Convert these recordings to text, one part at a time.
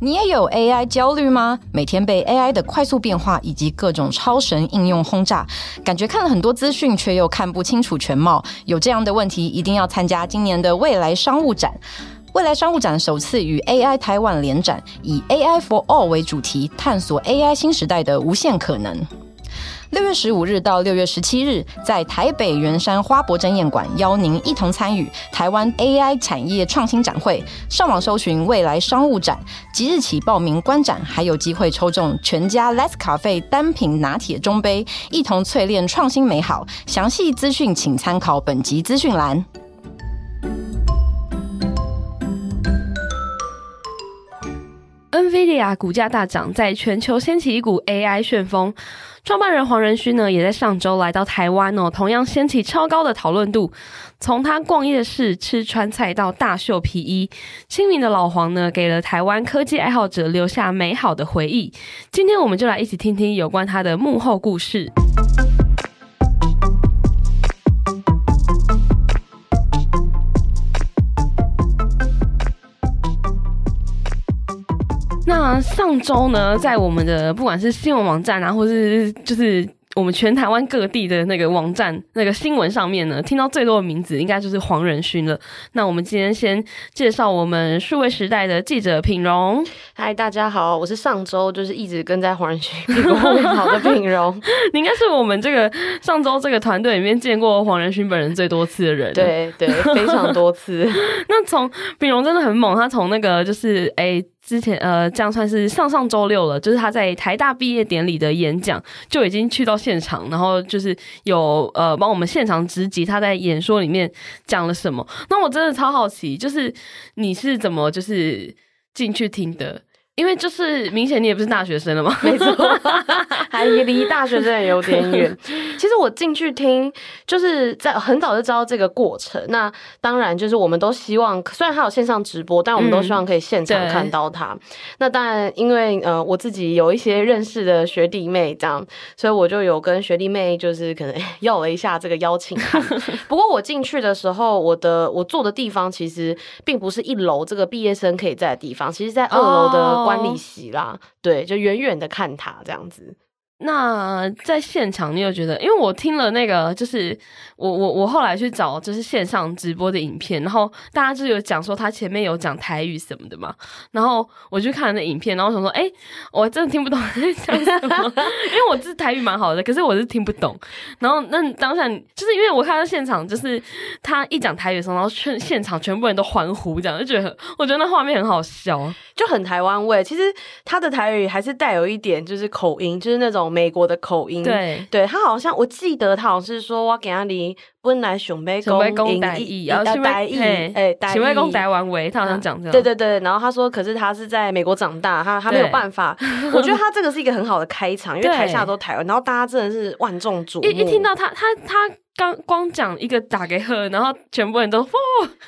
你也有 AI 焦虑吗？每天被 AI 的快速变化以及各种超神应用轰炸，感觉看了很多资讯，却又看不清楚全貌。有这样的问题，一定要参加今年的未来商务展。未来商务展首次与 AI 台湾联展，以 AI for All 为主题，探索 AI 新时代的无限可能。六月十五日到六月十七日，在台北圆山花博争艳馆，邀您一同参与台湾 AI 产业创新展会。上网搜寻“未来商务展”，即日起报名观展，还有机会抽中全家 less 卡费单品拿铁中杯，一同淬炼创新美好。详细资讯请参考本集资讯栏。NVIDIA 股价大涨，在全球掀起一股 AI 旋风。创办人黄仁勋呢，也在上周来到台湾哦，同样掀起超高的讨论度。从他逛夜市、吃川菜到大秀皮衣，亲民的老黄呢，给了台湾科技爱好者留下美好的回忆。今天我们就来一起听听有关他的幕后故事。那上周呢，在我们的不管是新闻网站啊，或是就是。我们全台湾各地的那个网站、那个新闻上面呢，听到最多的名字应该就是黄仁勋了。那我们今天先介绍我们数位时代的记者品荣。嗨，大家好，我是上周就是一直跟在黄仁勋屁股后面跑的品荣。你 应该是我们这个上周这个团队里面见过黄仁勋本人最多次的人。对对，非常多次。那从品荣真的很猛，他从那个就是哎。欸之前呃，这样算是上上周六了，就是他在台大毕业典礼的演讲就已经去到现场，然后就是有呃帮我们现场直击他在演说里面讲了什么。那我真的超好奇，就是你是怎么就是进去听的？因为就是明显你也不是大学生了嘛，没错，还离大学生也有点远。其实我进去听，就是在很早就知道这个过程。那当然就是我们都希望，虽然还有线上直播，但我们都希望可以现场看到他。嗯、那当然，因为呃我自己有一些认识的学弟妹这样，所以我就有跟学弟妹就是可能要了一下这个邀请函。不过我进去的时候，我的我坐的地方其实并不是一楼这个毕业生可以在的地方，其实在二楼的、哦。观礼席啦，对，就远远的看他这样子。那在现场，你有觉得？因为我听了那个，就是我我我后来去找就是线上直播的影片，然后大家就有讲说他前面有讲台语什么的嘛，然后我去看那影片，然后我想说，哎、我真的听不懂 在讲什么，因为我这台语蛮好的，可是我是听不懂。然后那当下就是因为我看到现场，就是他一讲台语的时候，然后全现场全部人都欢呼，这样就觉得我觉得那画面很好笑，就很台湾味。其实他的台语还是带有一点就是口音，就是那种。美国的口音，对，对他好像我记得他好像是说，我给他离本来想要讲台语，然后台语，哎，台语讲台湾味，他好像讲这样，对对对，然后他说，可是他是在美国长大，他他没有办法，我觉得他这个是一个很好的开场，因为台下都台湾，然后大家真的是万众瞩目，一一听到他他他。刚光讲一个打给贺，然后全部人都哇，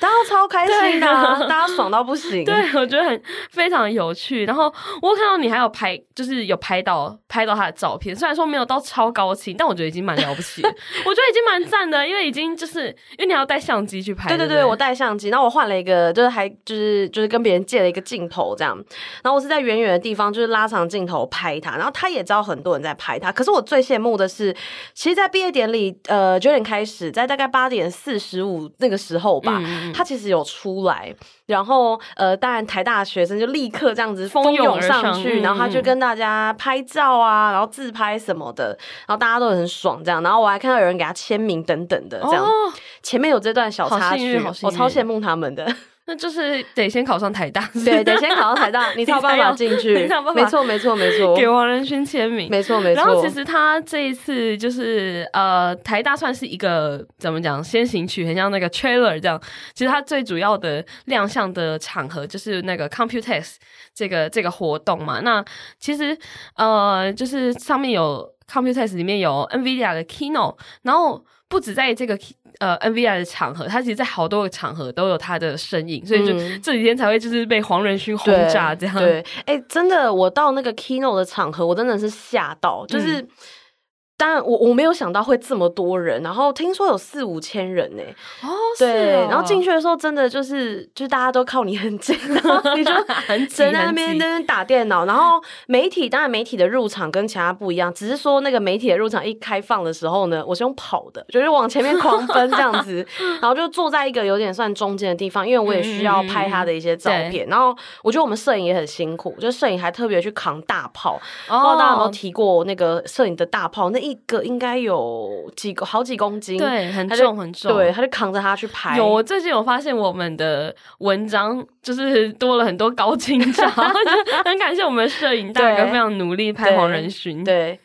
大家超开心的，啊，大家爽到不行。对，我觉得很非常有趣。然后我看到你还有拍，就是有拍到拍到他的照片，虽然说没有到超高清，但我觉得已经蛮了不起了。我觉得已经蛮赞的，因为已经就是因为你要带相机去拍。对对对，我带相机，然后我换了一个，就是还就是就是跟别人借了一个镜头这样。然后我是在远远的地方，就是拉长镜头拍他，然后他也知道很多人在拍他。可是我最羡慕的是，其实，在毕业典礼，呃，九点。开始在大概八点四十五那个时候吧，嗯，他其实有出来，然后呃，当然台大学生就立刻这样子蜂拥上去，然后他就跟大家拍照啊，然后自拍什么的，然后大家都很爽这样，然后我还看到有人给他签名等等的这样，哦，前面有这段小插曲，我超羡慕他们的。那就是得先考上台大，对，得先考上台大，你才有办法进去。没错，没错，没错。给王仁勋签名，没错，没错。然后其实他这一次就是呃，台大算是一个怎么讲先行曲，很像那个 trailer 这样。其实他最主要的亮相的场合就是那个 Computex 这个这个活动嘛。那其实呃，就是上面有 Computex 里面有 NVIDIA 的 Keynote，然后不止在这个。呃，NVIDIA 的场合，他其实，在好多个场合都有他的身影，所以就这几天才会就是被黄仁勋轰炸这样。对，哎、欸，真的，我到那个 keynote 的场合，我真的是吓到，就是。嗯当然，我我没有想到会这么多人，然后听说有四五千人呢。哦，对，哦、然后进去的时候，真的就是，就是大家都靠你很近，然后你就 很在那边那边打电脑。然后媒体，当然媒体的入场跟其他不一样，只是说那个媒体的入场一开放的时候呢，我是用跑的，就是往前面狂奔这样子，然后就坐在一个有点算中间的地方，因为我也需要拍他的一些照片。嗯、然后我觉得我们摄影也很辛苦，就摄影还特别去扛大炮，哦、不知道大家有没有提过那个摄影的大炮，那一个应该有。几个好几公斤，对，很重很重，对，他就扛着它去拍。有，我最近有发现我们的文章就是多了很多高清照，很感谢我们摄影大哥非常努力拍黄仁勋。对对，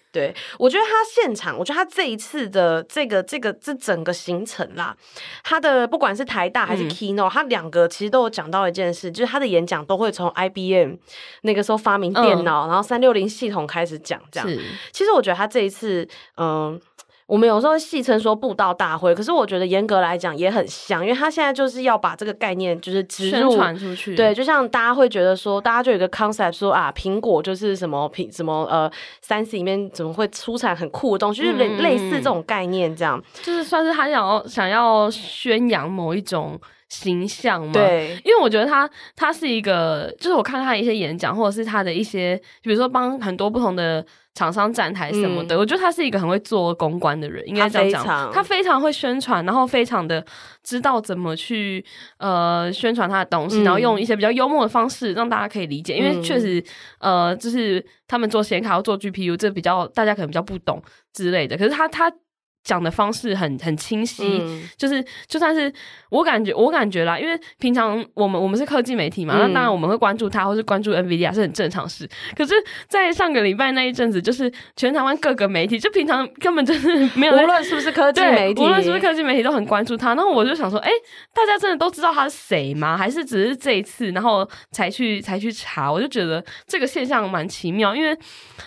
我觉得他现场，我觉得他这一次的这个这个这整个行程啦，他的不管是台大还是 Keynote，、嗯、他两个其实都有讲到一件事，就是他的演讲都会从 IBM 那个时候发明电脑，嗯、然后三六零系统开始讲，这样。其实我觉得他这一次，嗯。我们有时候戏称说布道大会，可是我觉得严格来讲也很像，因为他现在就是要把这个概念就是植入宣传出去。对，就像大家会觉得说，大家就有一个 concept 说啊，苹果就是什么苹什么呃三 C 里面怎么会出产很酷的东西，就是类类似这种概念，这样、嗯、就是算是他想要想要宣扬某一种形象嘛。对，因为我觉得他他是一个，就是我看他的一些演讲，或者是他的一些，比如说帮很多不同的。厂商站台什么的，嗯、我觉得他是一个很会做公关的人，应该这样讲。他非常会宣传，然后非常的知道怎么去呃宣传他的东西，嗯、然后用一些比较幽默的方式让大家可以理解。因为确实，呃，就是他们做显卡要做 GPU，这比较大家可能比较不懂之类的。可是他他。讲的方式很很清晰，嗯、就是就算是我感觉我感觉啦，因为平常我们我们是科技媒体嘛，那、嗯、当然我们会关注他或是关注 NVIDIA 是很正常事。可是，在上个礼拜那一阵子，就是全台湾各个媒体，就平常根本就是 没有，无论是不是科技媒体，无论是不是科技媒体都很关注他。然后我就想说，哎、欸，大家真的都知道他是谁吗？还是只是这一次，然后才去才去查？我就觉得这个现象蛮奇妙，因为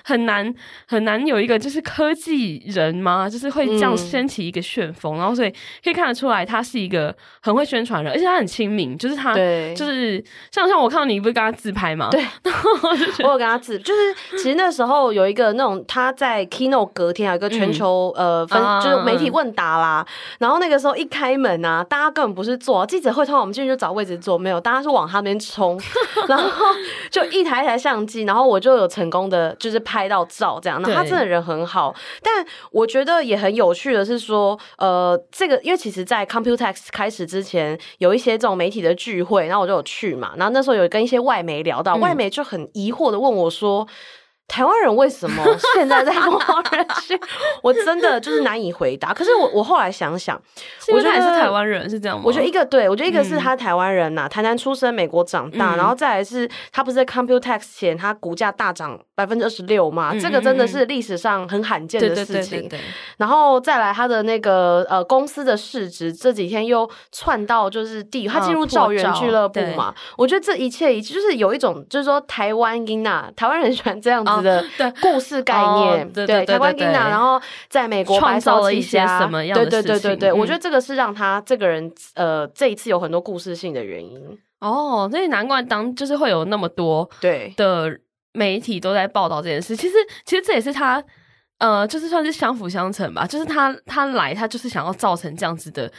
很难很难有一个就是科技人嘛，就是会这样。这样掀起一个旋风，然后所以可以看得出来，他是一个很会宣传的人，而且他很亲民，就是他，对。就是像像我看到你不是跟他自拍嘛？对，然后我，有跟他自，就是其实那时候有一个那种他在 Keynote 隔天有一个全球、嗯、呃分，就是媒体问答啦，然后那个时候一开门啊，大家根本不是坐记者会，通常我们进去就找位置坐，没有，大家是往他那边冲，然后就一台一台相机，然后我就有成功的就是拍到照这样，那他真的人很好，但我觉得也很有趣的是说，呃，这个因为其实，在 Computex 开始之前，有一些这种媒体的聚会，然后我就有去嘛，然后那时候有跟一些外媒聊到，嗯、外媒就很疑惑的问我说。台湾人为什么 现在在疯黄仁勋？我真的就是难以回答。可是我我后来想想，我觉得他也是台湾人，是这样吗？我觉得一个对，我觉得一个是他台湾人呐、台南出生，美国长大，嗯、然后再来是他不是在 Computex 前，他股价大涨百分之二十六嘛？嗯、这个真的是历史上很罕见的事情。然后再来他的那个呃公司的市值这几天又窜到就是第，他进入兆元俱乐部嘛？我觉得这一切一切就是有一种就是说台湾音呐，台湾人喜欢这样子。的 故事概念，对台湾 Gina，然后在美国创造了一些什么样的事情？对对对对对，我觉得这个是让他这个人呃这一次有很多故事性的原因。哦，所以难怪当就是会有那么多对的媒体都在报道这件事。其实其实这也是他呃，就是算是相辅相成吧。就是他他来，他就是想要造成这样子的。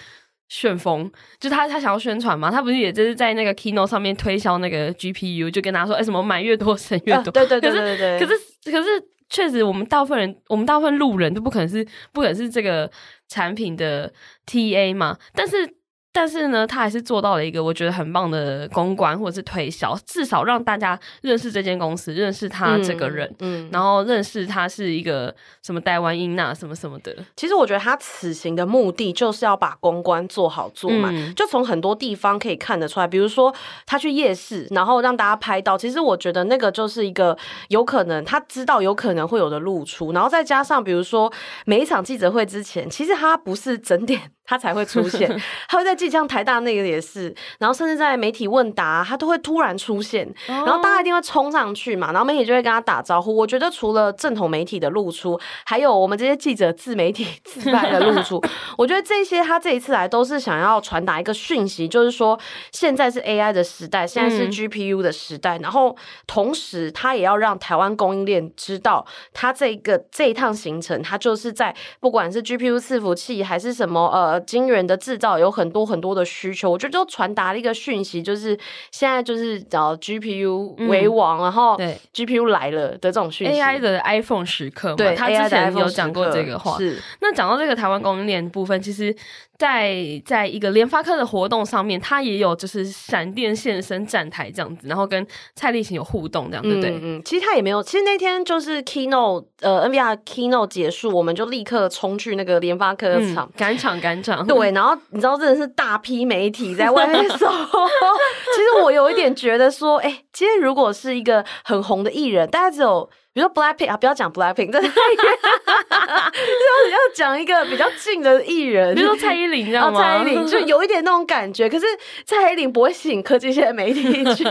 旋风，就他他想要宣传嘛，他不是也就是在那个 Keynote 上面推销那个 GPU，就跟他说，哎、欸，什么买越多省越多。啊、对对对对对。可是可是可是，确实我们大部分人，我们大部分路人都不可能是不可能是这个产品的 TA 嘛，但是。但是呢，他还是做到了一个我觉得很棒的公关或者是推销，至少让大家认识这间公司，认识他这个人，嗯，嗯然后认识他是一个什么台湾英娜什么什么的。其实我觉得他此行的目的就是要把公关做好做满，嗯、就从很多地方可以看得出来，比如说他去夜市，然后让大家拍到。其实我觉得那个就是一个有可能他知道有可能会有的露出，然后再加上比如说每一场记者会之前，其实他不是整点。他才会出现，他会在即将台大那个也是，然后甚至在媒体问答，他都会突然出现，然后大家一定会冲上去嘛，然后媒体就会跟他打招呼。我觉得除了正统媒体的露出，还有我们这些记者自媒体自带的露出，我觉得这些他这一次来都是想要传达一个讯息，就是说现在是 AI 的时代，现在是 GPU 的时代，嗯、然后同时他也要让台湾供应链知道，他这个这一趟行程，他就是在不管是 GPU 伺服器还是什么呃。晶圆的制造有很多很多的需求，我觉得就传达了一个讯息，就是现在就是找 GPU 为王，嗯、然后 GPU 来了的这种讯息。AI 的 iPhone 时刻嘛，对，他之前有讲过这个话。是，那讲到这个台湾供应链部分，其实。在在一个联发科的活动上面，他也有就是闪电现身站台这样子，然后跟蔡立行有互动这样，对不对？嗯嗯。其实他也没有，其实那天就是 keynote 呃 NVIDIA keynote 结束，我们就立刻冲去那个联发科场赶场赶场。对，然后你知道真的是大批媒体在外面搜，其实我有一点觉得说，哎、欸，今天如果是一个很红的艺人，大家只有。比如说 Blackpink 啊，不要讲 Blackpink，这是太远，要要讲一个比较近的艺人，比如说蔡依林，知道吗？蔡依林 就有一点那种感觉，可是蔡依林不会吸引科技线媒体去。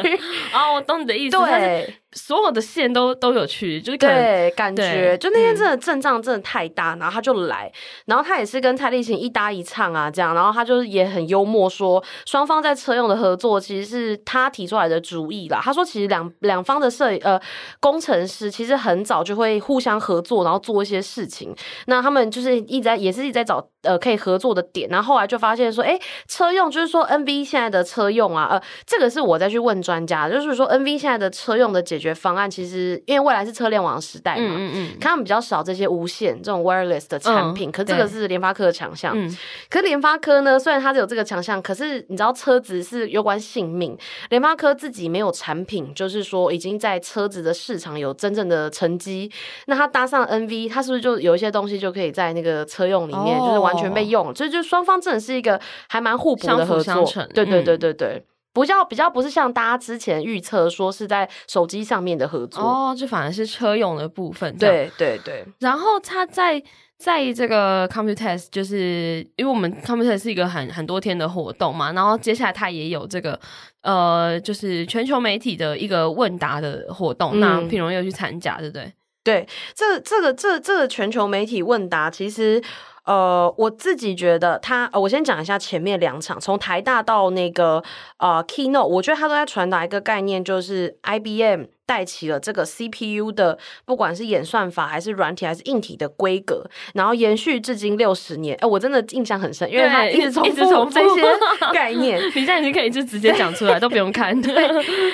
啊，我懂你的意思。对。所有的线都都有去，就是对感觉，就那天真的阵仗真的太大，嗯，然后他就来，然后他也是跟蔡立行一搭一唱啊，这样，然后他就是也很幽默说，双方在车用的合作其实是他提出来的主意啦。他说其实两两方的摄呃工程师其实很早就会互相合作，然后做一些事情。那他们就是一直在也是一直在找呃可以合作的点，然后后来就发现说，哎，车用就是说 NV 现在的车用啊，呃，这个是我再去问专家，就是说 NV 现在的车用的解决。解决方案其实，因为未来是车联网时代嘛，嗯嗯他们比较少这些无线这种 wireless 的产品，嗯、可这个是联发科的强项。嗯、可是联发科呢，虽然它有这个强项，可是你知道车子是有关性命，联发科自己没有产品，就是说已经在车子的市场有真正的成绩。那它搭上 NV，它是不是就有一些东西就可以在那个车用里面，就是完全被用？所以就双方真的是一个还蛮互补的合作。对对对对对。嗯比较比较不是像大家之前预测说是在手机上面的合作哦，这反而是车用的部分。对对对。然后他在在这个 Computex，就是因为我们 Computex 是一个很很多天的活动嘛，然后接下来他也有这个呃，就是全球媒体的一个问答的活动，嗯、那品荣又去参加，对不对？对，这这个这这个全球媒体问答其实。呃，我自己觉得他，呃，我先讲一下前面两场，从台大到那个呃 Keynote，我觉得他都在传达一个概念，就是 IBM。带起了这个 CPU 的，不管是演算法还是软体还是硬体的规格，然后延续至今六十年。哎，我真的印象很深，因为他一直重复这些 概念。你现在已经可以就直接讲出来，都不用看。对，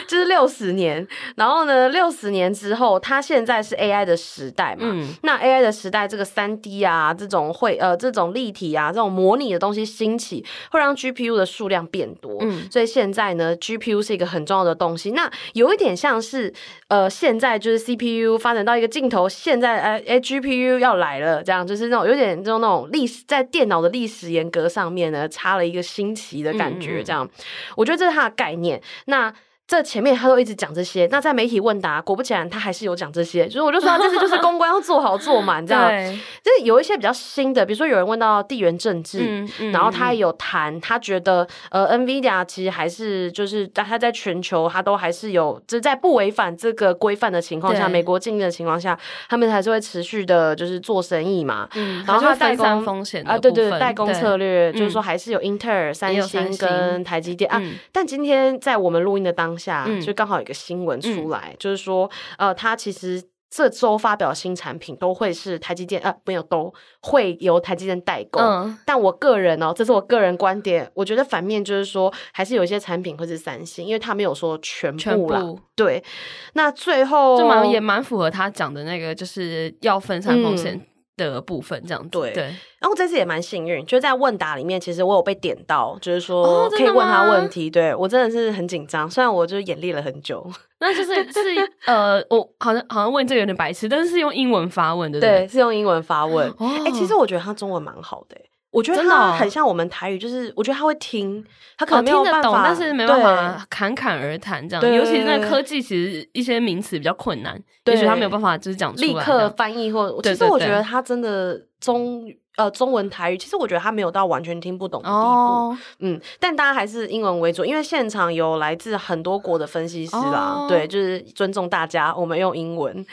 就是六十年。然后呢，六十年之后，它现在是 AI 的时代嘛？嗯。那 AI 的时代，这个三 D 啊，这种会呃，这种立体啊，这种模拟的东西兴起，会让 GPU 的数量变多。嗯。所以现在呢，GPU 是一个很重要的东西。那有一点像是。呃，现在就是 CPU 发展到一个尽头，现在哎哎 GPU 要来了，这样就是那种有点这种那种历史在电脑的历史沿革上面呢，插了一个新奇的感觉，这样，嗯嗯，我觉得这是它的概念。那。这前面他都一直讲这些，那在媒体问答，果不其然，他还是有讲这些。所以我就说，他这次就是公关要做好做满，这样。对，就是有一些比较新的，比如说有人问到地缘政治，嗯嗯、然后他也有谈，他觉得呃，NVIDIA 其实还是就是他在全球，他都还是有，就是在不违反这个规范的情况下，美国禁令的情况下，他们还是会持续的，就是做生意嘛。嗯，然后他代工风险啊，对对，代工策略就是说还是有英特尔、三星跟台积电啊。但今天在我们录音的当下，就刚好有一个新闻出来，嗯、就是说，呃，他其实这周发表新产品都会是台积电，呃，没有都会由台积电代购。嗯、但我个人哦，这是我个人观点，我觉得反面就是说，还是有一些产品会是三星，因为他没有说全部啦。部对，那最后就蛮也蛮符合他讲的那个，就是要分散风险。嗯的部分这样子对，对，然后这次也蛮幸运，就在问答里面，其实我有被点到，就是说可以问他问题。哦、对我真的是很紧张，虽然我就是演练了很久，那就是是呃，我好像好像问这个有点白痴，但是是用英文发问的，对，对，是用英文发问。哎、哦欸，其实我觉得他中文蛮好的、欸。我觉得他很像我们台语，就是我觉得他会听，他可能听得懂，但是没办法侃侃而谈这样。尤其是那科技，其实一些名词比较困难，对也许他没有办法就是讲立刻翻译或。其实我觉得他真的中呃中文台语，其实我觉得他没有到完全听不懂的地步。哦、嗯，但大家还是英文为主，因为现场有来自很多国的分析师啦。哦、对，就是尊重大家，我们用英文。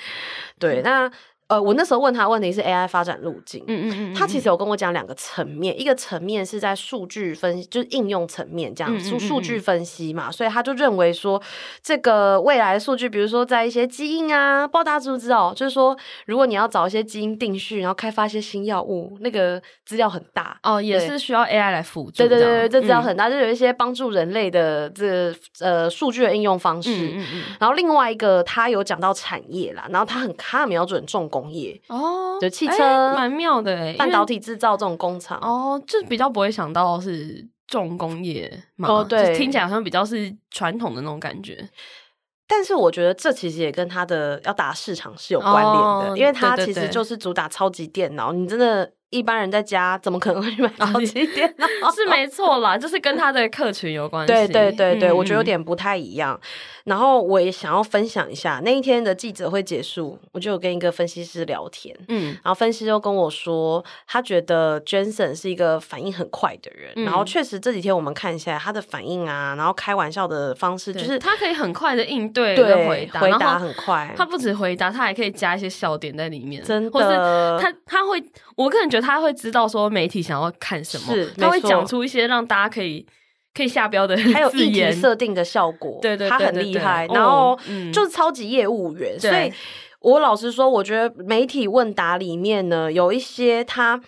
对，那。呃，我那时候问他问题是 AI 发展路径，嗯嗯嗯，他其实有跟我讲两个层面，一个层面是在数据分析，就是应用层面这样数数据分析嘛，所以他就认为说，这个未来的数据，比如说在一些基因啊，不知道大家知不知道，就是说如果你要找一些基因定序，然后开发一些新药物，那个资料很大哦，也是需要 AI 来辅助，对对对对，这资料很大，就有一些帮助人类的这呃数据的应用方式，嗯嗯，然后另外一个他有讲到产业啦，然后他很他很瞄准重工。工业哦，就汽车蛮妙的哎，半导体制造这种工厂哦，就比较不会想到是重工业嘛，哦，对，听起来好像比较是传统的那种感觉。但是我觉得这其实也跟它的要打市场是有关联的，因为它其实就是主打超级电脑，你真的。一般人在家怎么可能会去买超级电脑？是没错啦，就是跟他的客群有关系。对对对对，嗯、我觉得有点不太一样。然后我也想要分享一下那一天的记者会结束，我就有跟一个分析师聊天，嗯，然后分析师就跟我说，他觉得 Jensen 是一个反应很快的人，嗯、然后确实这几天我们看起来他的反应啊，然后开玩笑的方式，就是他可以很快的应对跟回答，回答很快。他不止回答，他还可以加一些笑点在里面，真的。或是他他会，我个人觉得。他会知道说媒体想要看什么，是他会讲出一些让大家可以可以下标的，还有议题设定的效果。对对，他很厉害，然后就是超级业务员。所以我老实说，我觉得媒体问答里面呢，有一些他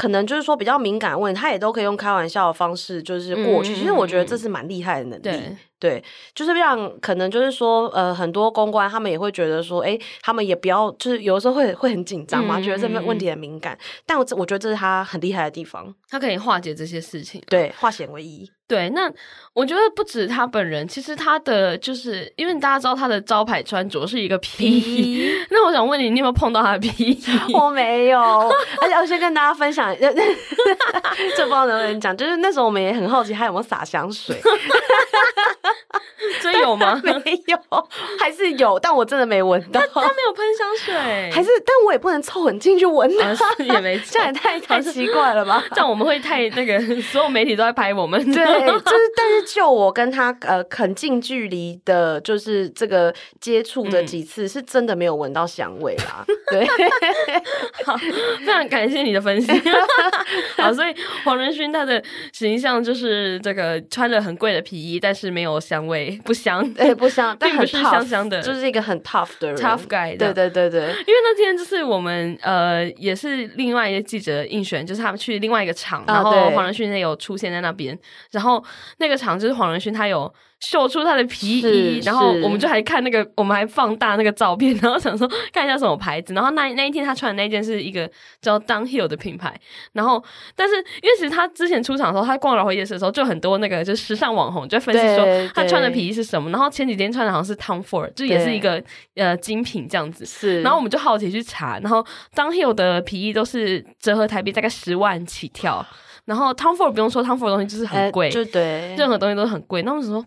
可能就是说比较敏感问，他也都可以用开玩笑的方式就是过去。嗯、其实我觉得这是蛮厉害的能力。对对，就是让可能就是说，呃，很多公关他们也会觉得说，哎，他们也不要，就是有的时候会会很紧张嘛，嗯、觉得这份问题很敏感。嗯、但我我觉得这是他很厉害的地方，他可以化解这些事情，对，化险为夷。对，那我觉得不止他本人，其实他的就是因为大家知道他的招牌穿着是一个皮衣，那我想问你，你有没有碰到他的皮衣？我没有，而且我先跟大家分享，这不知道能不能讲，就是那时候我们也很好奇他有没有洒香水。真有吗？没有，还是有，但我真的没闻到。他没有喷香水，还是，但我也不能凑很近去闻他，也没，这样也太太奇怪了吧？这样我们会太那个，所有媒体都在拍我们。对，就是，但是就我跟他呃很近距离的，就是这个接触的几次，是真的没有闻到香味啦。对，好，非常感谢你的分析。好，所以黄仁勋他的形象就是这个穿着很贵的皮衣，但是没有香味。不香，哎，不香，但不是香香的，就是一个很 tough 的人，tough guy。对对对对，因为那天就是我们呃，也是另外一个记者应选，就是他们去另外一个厂，然后黄仁勋也有出现在那边，然后那个场就是黄仁勋他有。秀出他的皮衣，然后我们就还看那个，我们还放大那个照片，然后想说看一下什么牌子。然后那那一天他穿的那件是一个叫 Downhill 的品牌。然后，但是因为其实他之前出场的时候，他逛老回夜市的时候，就很多那个就是时尚网红就分析说他穿的皮衣是什么。然后前几天穿的好像是 Tom Ford，就也是一个呃精品这样子。是。然后我们就好奇去查，然后 Downhill 的皮衣都是折合台币大概十万起跳。然后 Tom Ford 不用说，Tom Ford 的东西就是很贵，就对，任何东西都很贵。那我们说。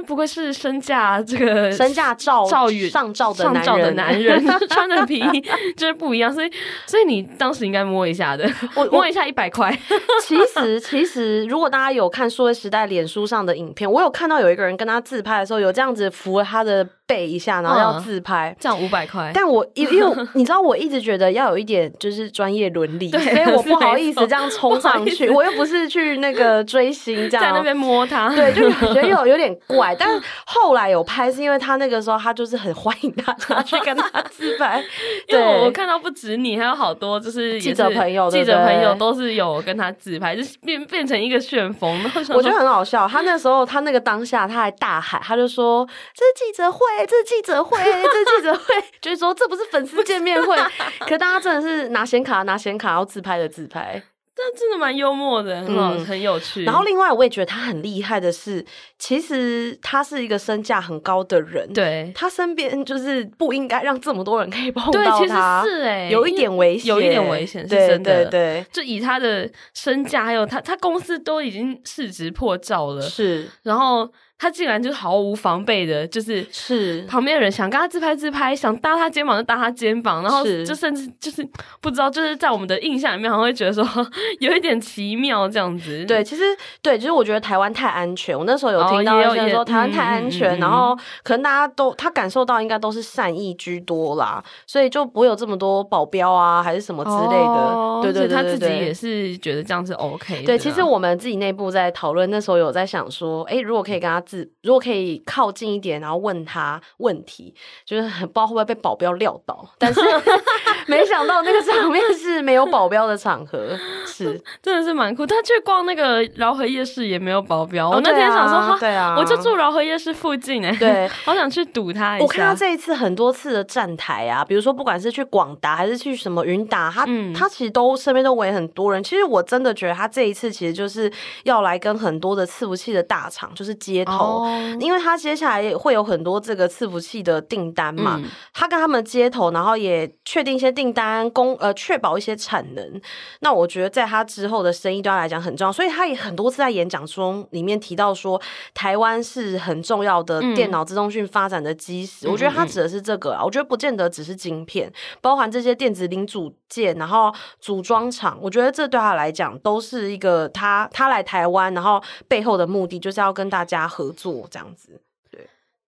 不愧是身价这个身价赵赵宇上照的男人，男人 穿的皮衣就是不一样，所以所以你当时应该摸一下的，我摸一下一百块。其 实其实，如果大家有看数位时代脸书上的影片，我有看到有一个人跟他自拍的时候，有这样子扶了他的。背一下，然后要自拍，这样五百块。但我因因为你知道，我一直觉得要有一点就是专业伦理，所以我不好意思这样冲上去。我又不是去那个追星，这样在那边摸他，对，就觉得有有点怪。但是后来有拍，是因为他那个时候他就是很欢迎大家去跟他自拍。对，我看到不止你，还有好多就是记者朋友，记者朋友都是有跟他自拍，就是变变成一个旋风。我觉得很好笑。他那时候他那个当下他还大喊，他就说：“这是记者会。”这是记者会，这是记者会，就是说这不是粉丝见面会，可大家真的是拿显卡拿显卡要自拍的自拍，这真的蛮幽默的，很好，嗯、很有趣。然后另外我也觉得他很厉害的是，其实他是一个身价很高的人，对，他身边就是不应该让这么多人可以碰到他，对，其实是哎、欸，有一点危险，有一点危险，是真的，对，对，对，就以他的身价还有他他公司都已经市值破兆了，是，然后。他竟然就毫无防备的，就是是旁边的人想跟他自拍自拍，想搭他肩膀就搭他肩膀，然后就甚至就是不知道，就是在我们的印象里面，好像会觉得说 有一点奇妙这样子。对，其实对，其实我觉得台湾太安全。我那时候有听到一些人说台湾太安全，然后可能大家都他感受到应该都是善意居多啦，所以就不会有这么多保镖啊，还是什么之类的。哦、对，对，对，对对对，他自己也是觉得这样是 OK 的。对，其实我们自己内部在讨论，那时候有在想说，哎，如果可以跟他如果可以靠近一点，然后问他问题，就是不知道会不会被保镖撂倒，但是 没想到那个场面是没有保镖的场合，是 真的是蛮酷。他去逛那个饶河夜市也没有保镖，哦、我那天想说，对啊，我就住饶河夜市附近哎，对，好想去堵他一下。我看到这一次很多次的站台啊，比如说不管是去广达还是去什么云达，他、嗯、他其实都身边都围很多人。其实我真的觉得他这一次其实就是要来跟很多的伺服器的大厂就是接头，哦、因为他接下来也会有很多这个伺服器的订单嘛，嗯、他跟他们接头，然后也确定一些订单，供呃确保一些产能。那我觉得在他之后的生意对他来讲很重要，所以他也很多次在演讲中里面提到说，台湾是很重要的电脑自动讯发展的基石。嗯、我觉得他指的是这个啊，我觉得不见得只是晶片，包含这些电子零组件，然后组装厂，我觉得这对他来讲都是一个他他来台湾，然后背后的目的就是要跟大家合作这样子。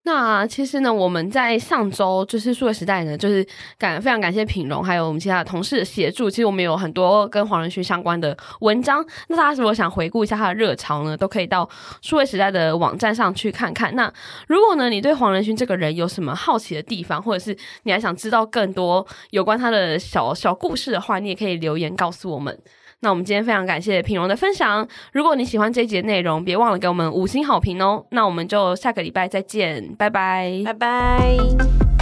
那其实呢，我们在上周就是数位时代呢，就是感非常感谢品荣还有我们其他的同事的协助。其实我们有很多跟黄仁勋相关的文章。那大家如果想回顾一下他的热潮呢，都可以到数位时代的网站上去看看。那如果呢，你对黄仁勋这个人有什么好奇的地方，或者是你还想知道更多有关他的小小故事的话，你也可以留言告诉我们。那我们今天非常感谢品荣的分享。如果你喜欢这一节内容，别忘了给我们五星好评哦。那我们就下个礼拜再见，拜拜，拜拜。